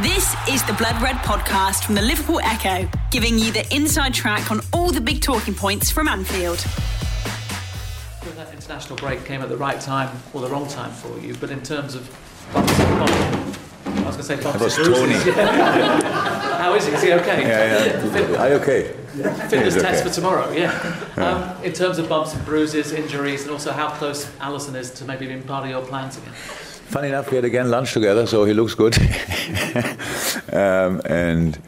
This is the Blood Red podcast from the Liverpool Echo, giving you the inside track on all the big talking points from Anfield. That international break came at the right time or the wrong time for you, but in terms of bumps and bumps, I was going to say bumps was and bruises. Tony. How is he? Is he okay? Yeah, yeah. Are you okay? Fitness He's test okay. for tomorrow, yeah. Um, in terms of bumps and bruises, injuries, and also how close Alisson is to maybe being part of your plans again. Funny enough, we had again lunch together, so he looks good. um, and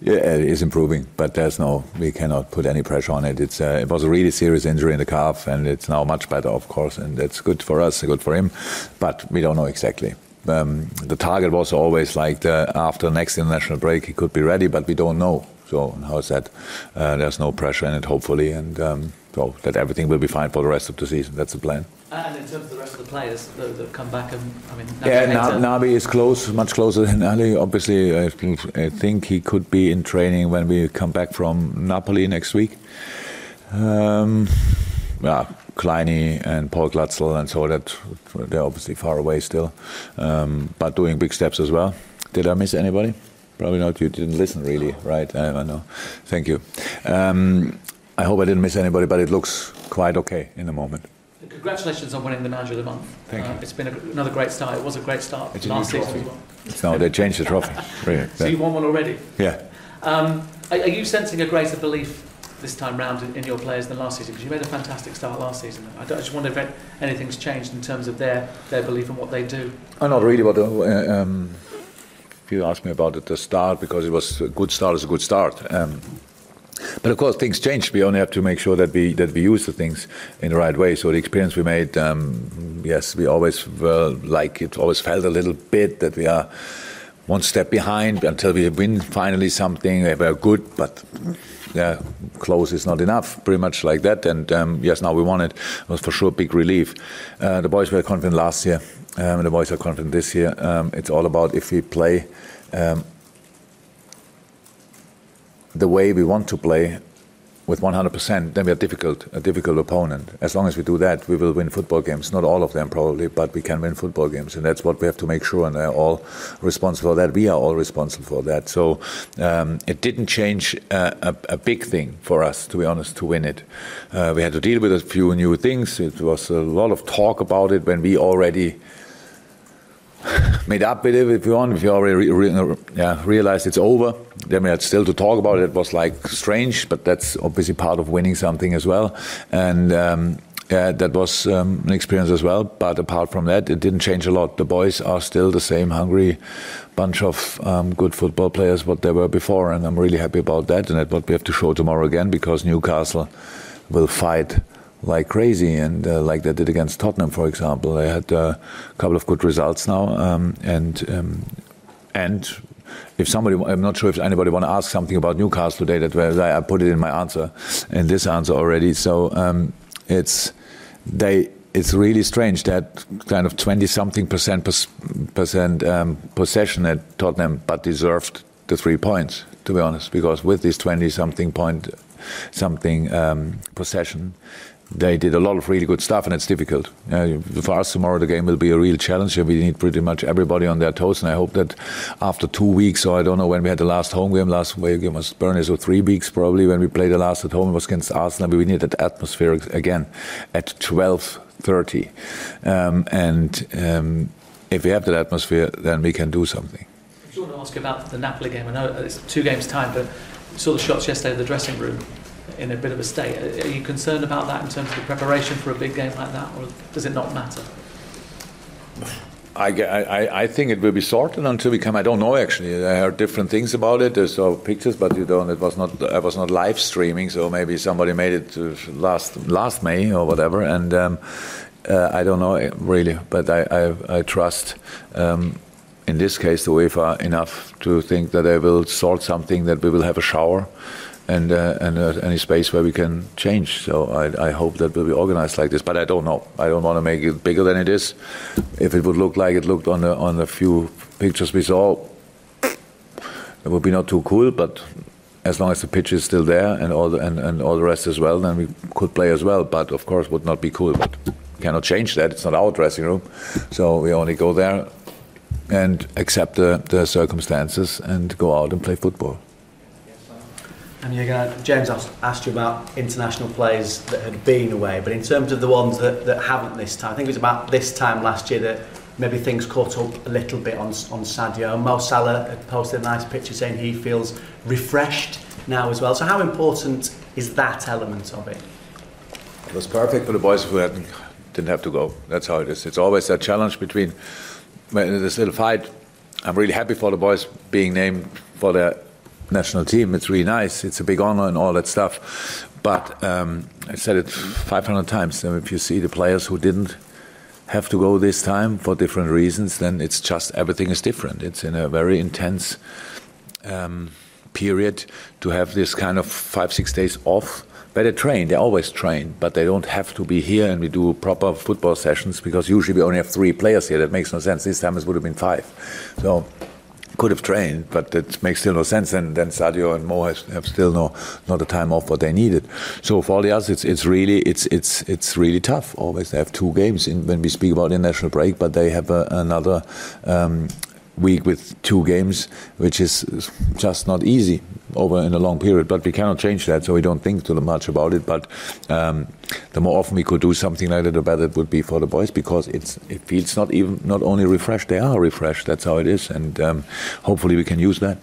yeah, it is improving, but there's no, we cannot put any pressure on it. It's uh, it was a really serious injury in the calf, and it's now much better, of course, and that's good for us, good for him, but we don't know exactly. Um, the target was always like the, after next international break he could be ready, but we don't know. So how's that? Uh, there's no pressure in it, hopefully, and um, so that everything will be fine for the rest of the season. That's the plan. And in terms of the rest of the players that that have come back, and I mean, Yeah, Navigator- Na- Naby is close, much closer than Ali. Obviously, I think, I think he could be in training when we come back from Napoli next week. Um, yeah, Kleiny and Paul Glatzel, and so that they're obviously far away still, um, but doing big steps as well. Did I miss anybody? Probably not. You didn't listen, really, right? I, I know. Thank you. Um, I hope I didn't miss anybody, but it looks quite okay in the moment. Congratulations on winning the Manager of the Month. Thank Uh, you. It's been a, another great start. It was a great start It's a last new season trophy. as well. No, they changed the trophy. Really. So you won one already. Yeah. Um, are, are you sensing a greater belief this time round in, in your players than last season? Because you made a fantastic start last season. I, don't- I just wonder if anything's changed in terms of their, their belief in what they do. Oh, not really. But uh, um, if you ask me about it, the start, because it was a good start, is a good start. Um, but of course, things change. We only have to make sure that we that we use the things in the right way. So the experience we made, um, yes, we always were like it. Always felt a little bit that we are one step behind until we win finally something. We were good, but yeah, close is not enough. Pretty much like that. And um, yes, now we won it. It was for sure a big relief. Uh, the boys were confident last year. Um, the boys are confident this year. Um, it's all about if we play um, the way we want to play with 100%, then we are difficult, a difficult opponent. As long as we do that, we will win football games. Not all of them probably, but we can win football games, and that's what we have to make sure. And they're all responsible for that. We are all responsible for that. So um, it didn't change uh, a, a big thing for us, to be honest, to win it. Uh, we had to deal with a few new things. It was a lot of talk about it when we already made up with it if you want. If you already re- re- yeah, realized it's over, then we had still to talk about it. It was like strange, but that's obviously part of winning something as well. And um, yeah, that was um, an experience as well. But apart from that, it didn't change a lot. The boys are still the same hungry bunch of um, good football players what they were before, and I'm really happy about that. And that's what we have to show tomorrow again because Newcastle will fight like crazy, and uh, like they did against Tottenham, for example. They had uh, a couple of good results now, um, and um, and if somebody, I'm not sure if anybody want to ask something about Newcastle today. That I put it in my answer, in this answer already. So um, it's they. It's really strange that kind of 20 something percent percent um, possession at Tottenham, but deserved the three points. To be honest, because with this 20 something point something um, possession, they did a lot of really good stuff, and it's difficult. Uh, for us, tomorrow the game will be a real challenge. and We need pretty much everybody on their toes, and I hope that after two weeks, or I don't know when we had the last home game, last away game was Burnley, so three weeks probably when we played the last at home it was against Arsenal. We need that atmosphere again at 12:30, um, and um, if we have that atmosphere, then we can do something. I just want to ask about the Napoli game. I know it's two games' time, but saw the shots yesterday in the dressing room in a bit of a state. Are you concerned about that in terms of the preparation for a big game like that, or does it not matter? I, I, I think it will be sorted until we come. I don't know actually. I heard different things about it. I saw pictures, but you don't. It was not. I was not live streaming, so maybe somebody made it last last May or whatever. And um, uh, I don't know really, but I I, I trust. Um, in this case, the UEFA enough to think that they will sort something, that we will have a shower, and uh, and uh, any space where we can change. So I, I hope that will be organized like this. But I don't know. I don't want to make it bigger than it is. If it would look like it looked on the on the few pictures we saw, it would be not too cool. But as long as the pitch is still there and all the and, and all the rest as well, then we could play as well. But of course, would not be cool. But we cannot change that. It's not our dressing room, so we only go there and accept the, the circumstances and go out and play football. And you're to, James asked you about international players that had been away, but in terms of the ones that, that haven't this time, I think it was about this time last year that maybe things caught up a little bit on, on Sadio. Mo Salah had posted a nice picture saying he feels refreshed now as well. So how important is that element of it? It was perfect for the boys who hadn't, didn't have to go. That's how it is. It's always that challenge between this little fight. I'm really happy for the boys being named for their national team. It's really nice. It's a big honor and all that stuff. But um, I said it 500 times. If you see the players who didn't have to go this time for different reasons, then it's just everything is different. It's in a very intense um, period to have this kind of five, six days off. But they train, they always train, but they don't have to be here and we do proper football sessions because usually we only have three players here. That makes no sense. This time it would have been five. So could have trained, but it makes still no sense. And then Sadio and Mo have, have still no not the time off what they needed. So for all the others, it's it's really it's it's it's really tough. Always they have two games in, when we speak about international break, but they have a, another um, week with two games, which is just not easy over in a long period. But we cannot change that, so we don't think too much about it. But um, the more often we could do something like that, the better it would be for the boys because it's it feels not even not only refreshed, they are refreshed. That's how it is, and um, hopefully we can use that.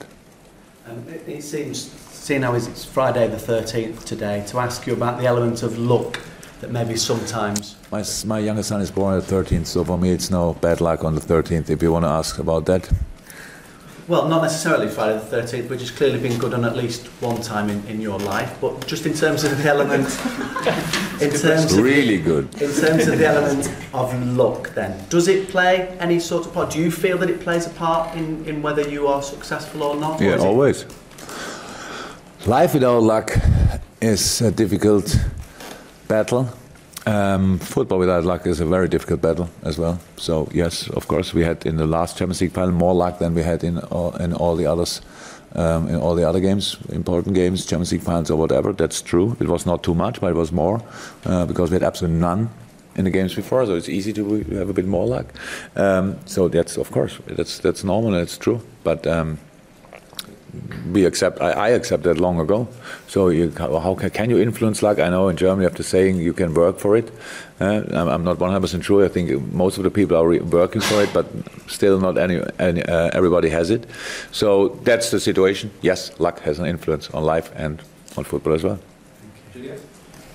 Um, it, it seems, seeing how it's Friday the 13th today, to ask you about the element of luck that maybe sometimes. My, my youngest son is born on the 13th, so for me it's no bad luck on the 13th if you want to ask about that. Well, not necessarily Friday the 13th, which has clearly been good on at least one time in, in your life, but just in terms of the element. in terms of, really good. In terms of the element of luck, then, does it play any sort of part? Do you feel that it plays a part in, in whether you are successful or not? Yeah, or always. Life without luck is a difficult battle. Um, football without luck is a very difficult battle as well. So yes, of course, we had in the last Champions League final more luck than we had in all, in all the others, um, in all the other games, important games, Champions League finals or whatever. That's true. It was not too much, but it was more uh, because we had absolutely none in the games before. So it's easy to have a bit more luck. Um, so that's of course that's that's normal it's true. But we accept. I, I accept that long ago. So you, how can, can, you influence luck? I know in Germany, after saying you can work for it. Uh, I'm, I'm, not 100% sure. I think most of the people are working for it, but still not any, any uh, everybody has it. So that's the situation. Yes, luck has an influence on life and on football as well.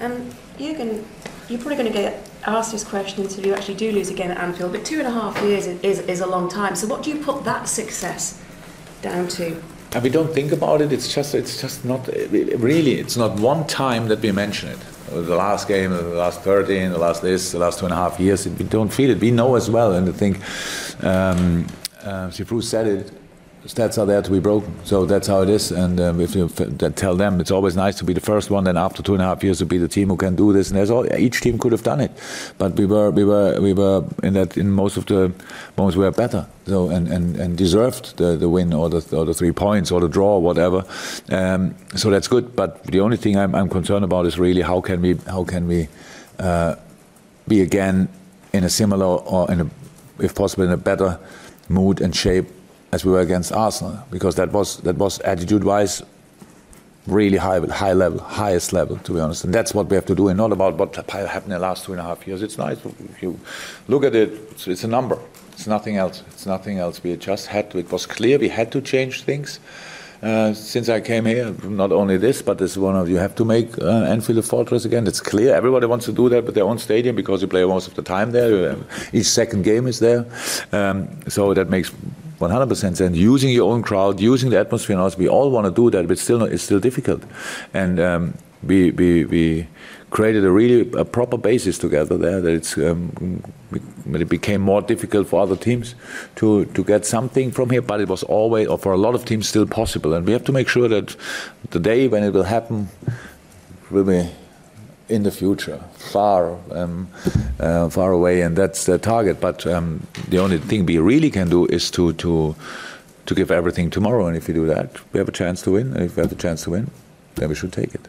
Um, Jurgen, you're probably going to get asked this question until you actually do lose again at Anfield, but two and a half years is, is, is a long time. So what do you put that success down to? And we don't think about it. It's just it's just not really. It's not one time that we mention it. The last game, the last 13, the last this, the last two and a half years. We don't feel it. We know as well, and I think um, uh, said it stats are there to be broken. So that's how it is. And um, if you tell them, it's always nice to be the first one. Then after two and a half years, to be the team who can do this. And there's all, each team could have done it, but we were we were we were in that in most of the moments we were better. So and, and, and deserved the, the win or the or the three points or the draw or whatever. Um, so that's good. But the only thing I'm, I'm concerned about is really how can we how can we uh, be again in a similar or in a, if possible in a better mood and shape as we were against Arsenal, because that was that was attitude-wise really high, high level, highest level, to be honest. And that's what we have to do, and not about what happened in the last two and a half years. It's nice you look at it; it's, it's a number. It's nothing else. It's nothing else. We just had to. It was clear we had to change things. Uh, since I came here, not only this, but this one of you have to make uh, Anfield a fortress again. It's clear. Everybody wants to do that with their own stadium because you play most of the time there. Each second game is there, um, so that makes 100% sense. Using your own crowd, using the atmosphere, and we all want to do that, but still, it's still difficult. And um, we, we, we created a really a proper basis together there. That it's um, it became more difficult for other teams to to get something from here, but it was always, or for a lot of teams, still possible. And we have to make sure that the day when it will happen will be in the future, far, um, uh, far away, and that's the target. But um, the only thing we really can do is to to to give everything tomorrow. And if we do that, we have a chance to win. And if we have a chance to win, then we should take it.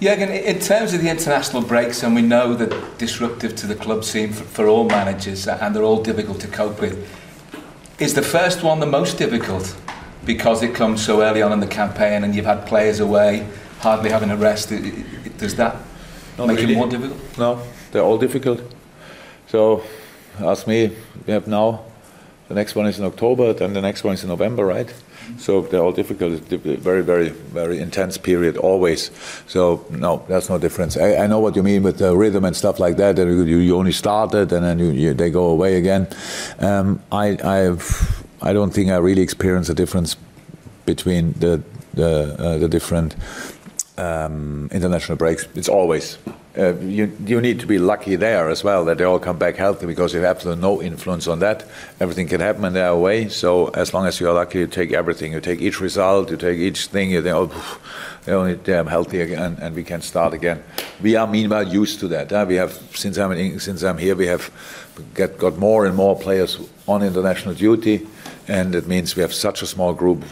Jürgen, in terms of the international breaks, and we know that disruptive to the club scene for, for all managers, and they're all difficult to cope with. Is the first one the most difficult because it comes so early on in the campaign, and you've had players away, hardly having a rest? Does that Not make really. it more difficult? No, they're all difficult. So, ask me. We have now the next one is in October, then the next one is in November, right? So they're all difficult. very, very, very intense period always. So no, that's no difference. I, I know what you mean with the rhythm and stuff like that. That you, you only started and then you, you, they go away again. Um, I, I've, I don't think I really experience a difference between the the, uh, the different um, international breaks. It's always uh, you, you need to be lucky there as well that they all come back healthy because you have absolutely no influence on that. Everything can happen in their way. So as long as you are lucky, you take everything. You take each result, you take each thing. You think, oh, they're only damn healthy again, and we can start again. We are meanwhile used to that. Uh, we have since I'm in, since I'm here, we have get, got more and more players on international duty, and it means we have such a small group.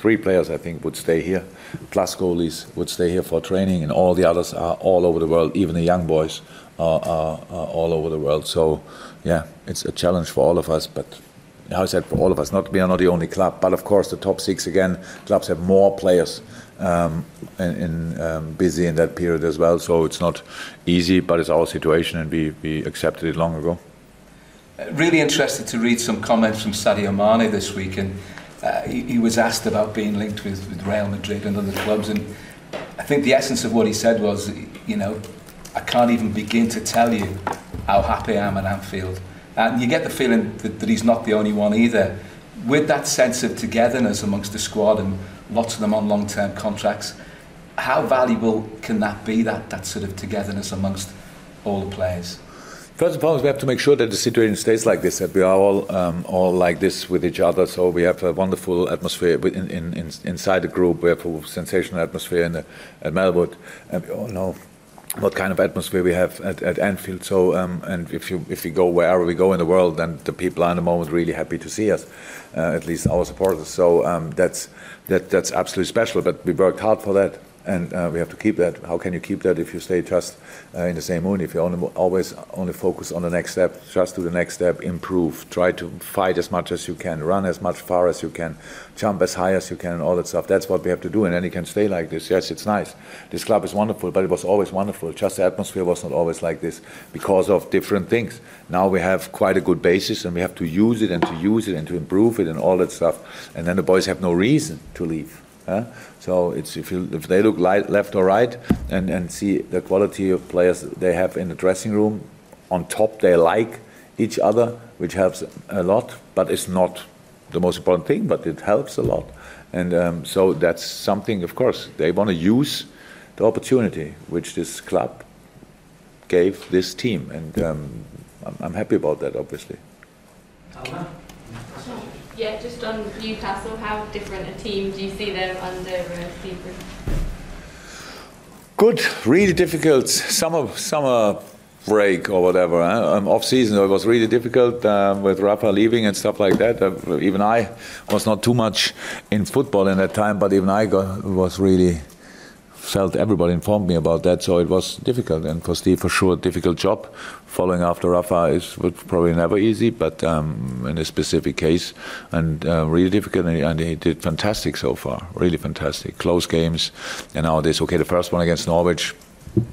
Three players, I think, would stay here plus goalies would stay here for training, and all the others are all over the world. Even the young boys are, are, are all over the world. So, yeah, it's a challenge for all of us. But how I said for all of us, not we are not the only club, but of course the top six again. Clubs have more players um, in, in um, busy in that period as well. So it's not easy, but it's our situation, and we, we accepted it long ago. Really interested to read some comments from Sadio Mane this week, and uh, he, he was asked about being linked with, with Real Madrid and other clubs, and I think the essence of what he said was, you know, I can't even begin to tell you how happy I am at Anfield. And you get the feeling that, that he's not the only one either. With that sense of togetherness amongst the squad and lots of them on long-term contracts, how valuable can that be, that, that sort of togetherness amongst all the players? First and foremost, we have to make sure that the situation stays like this, that we are all um, all like this with each other. So we have a wonderful atmosphere in, in, in, inside the group. We have a sensational atmosphere in the, and we all know what kind of atmosphere we have at, at Anfield. So, um, and if you if we go wherever we go in the world, then the people are in the moment really happy to see us, uh, at least our supporters. So um, that's that that's absolutely special. But we worked hard for that and uh, we have to keep that. How can you keep that if you stay just uh, in the same mood? If you only, always only focus on the next step, just do the next step, improve, try to fight as much as you can, run as much far as you can, jump as high as you can, and all that stuff. That's what we have to do, and then you can stay like this. Yes, it's nice. This club is wonderful, but it was always wonderful. Just the atmosphere was not always like this because of different things. Now we have quite a good basis, and we have to use it and to use it and to improve it and all that stuff. And then the boys have no reason to leave. Huh? So it's if you if they look left or right and, and see the quality of players they have in the dressing room, on top they like each other, which helps a lot, but it's not the most important thing, but it helps a lot. And um, so that's something, of course, they want to use the opportunity which this club gave this team, and um, I'm, I'm happy about that, obviously. Yeah, just on Newcastle, how different a team do you see them under uh, Steve Good, really difficult summer summer break or whatever. Huh? Um, off season it was really difficult um, with Rafa leaving and stuff like that. Uh, even I was not too much in football in that time, but even I got, was really felt everybody informed me about that, so it was difficult. And for Steve, for sure, difficult job. Following after Rafa is probably never easy, but um, in a specific case, and uh, really difficult. And he, did fantastic so far, really fantastic. Close games, and nowadays, okay, the first one against Norwich,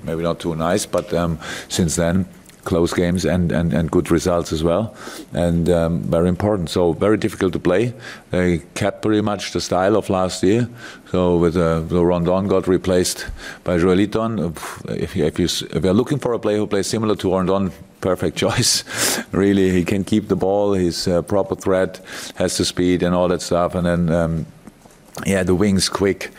maybe not too nice, but um, since then close games and, and, and good results as well, and um, very important. So very difficult to play. They kept pretty much the style of last year. So with uh, Rondon got replaced by Joelinton. If, you, if, you, if you're looking for a player who plays similar to Rondon, perfect choice. really, he can keep the ball. He's a proper threat, has the speed and all that stuff, and then. Um, yeah, the wings quick,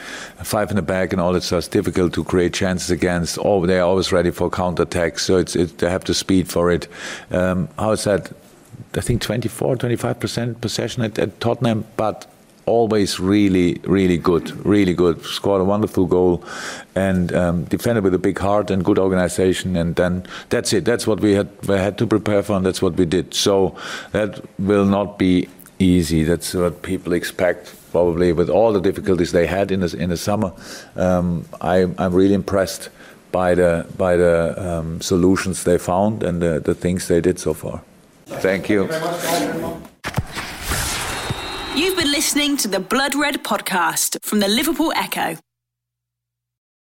five in the back, and all that stuff. It's difficult to create chances against. Oh, they're always ready for counter attacks, so it's it, they have the speed for it. Um, how is that? I think 24, 25 percent possession at, at Tottenham, but always really, really good, really good. Scored a wonderful goal and um, defended with a big heart and good organization. And then that's it. That's what we had, we had to prepare for, and that's what we did. So that will not be easy. That's what people expect probably with all the difficulties they had in the, in the summer. Um, I, I'm really impressed by the by the um, solutions they found and the, the things they did so far. Thank you. You've been listening to the Blood Red podcast from the Liverpool Echo.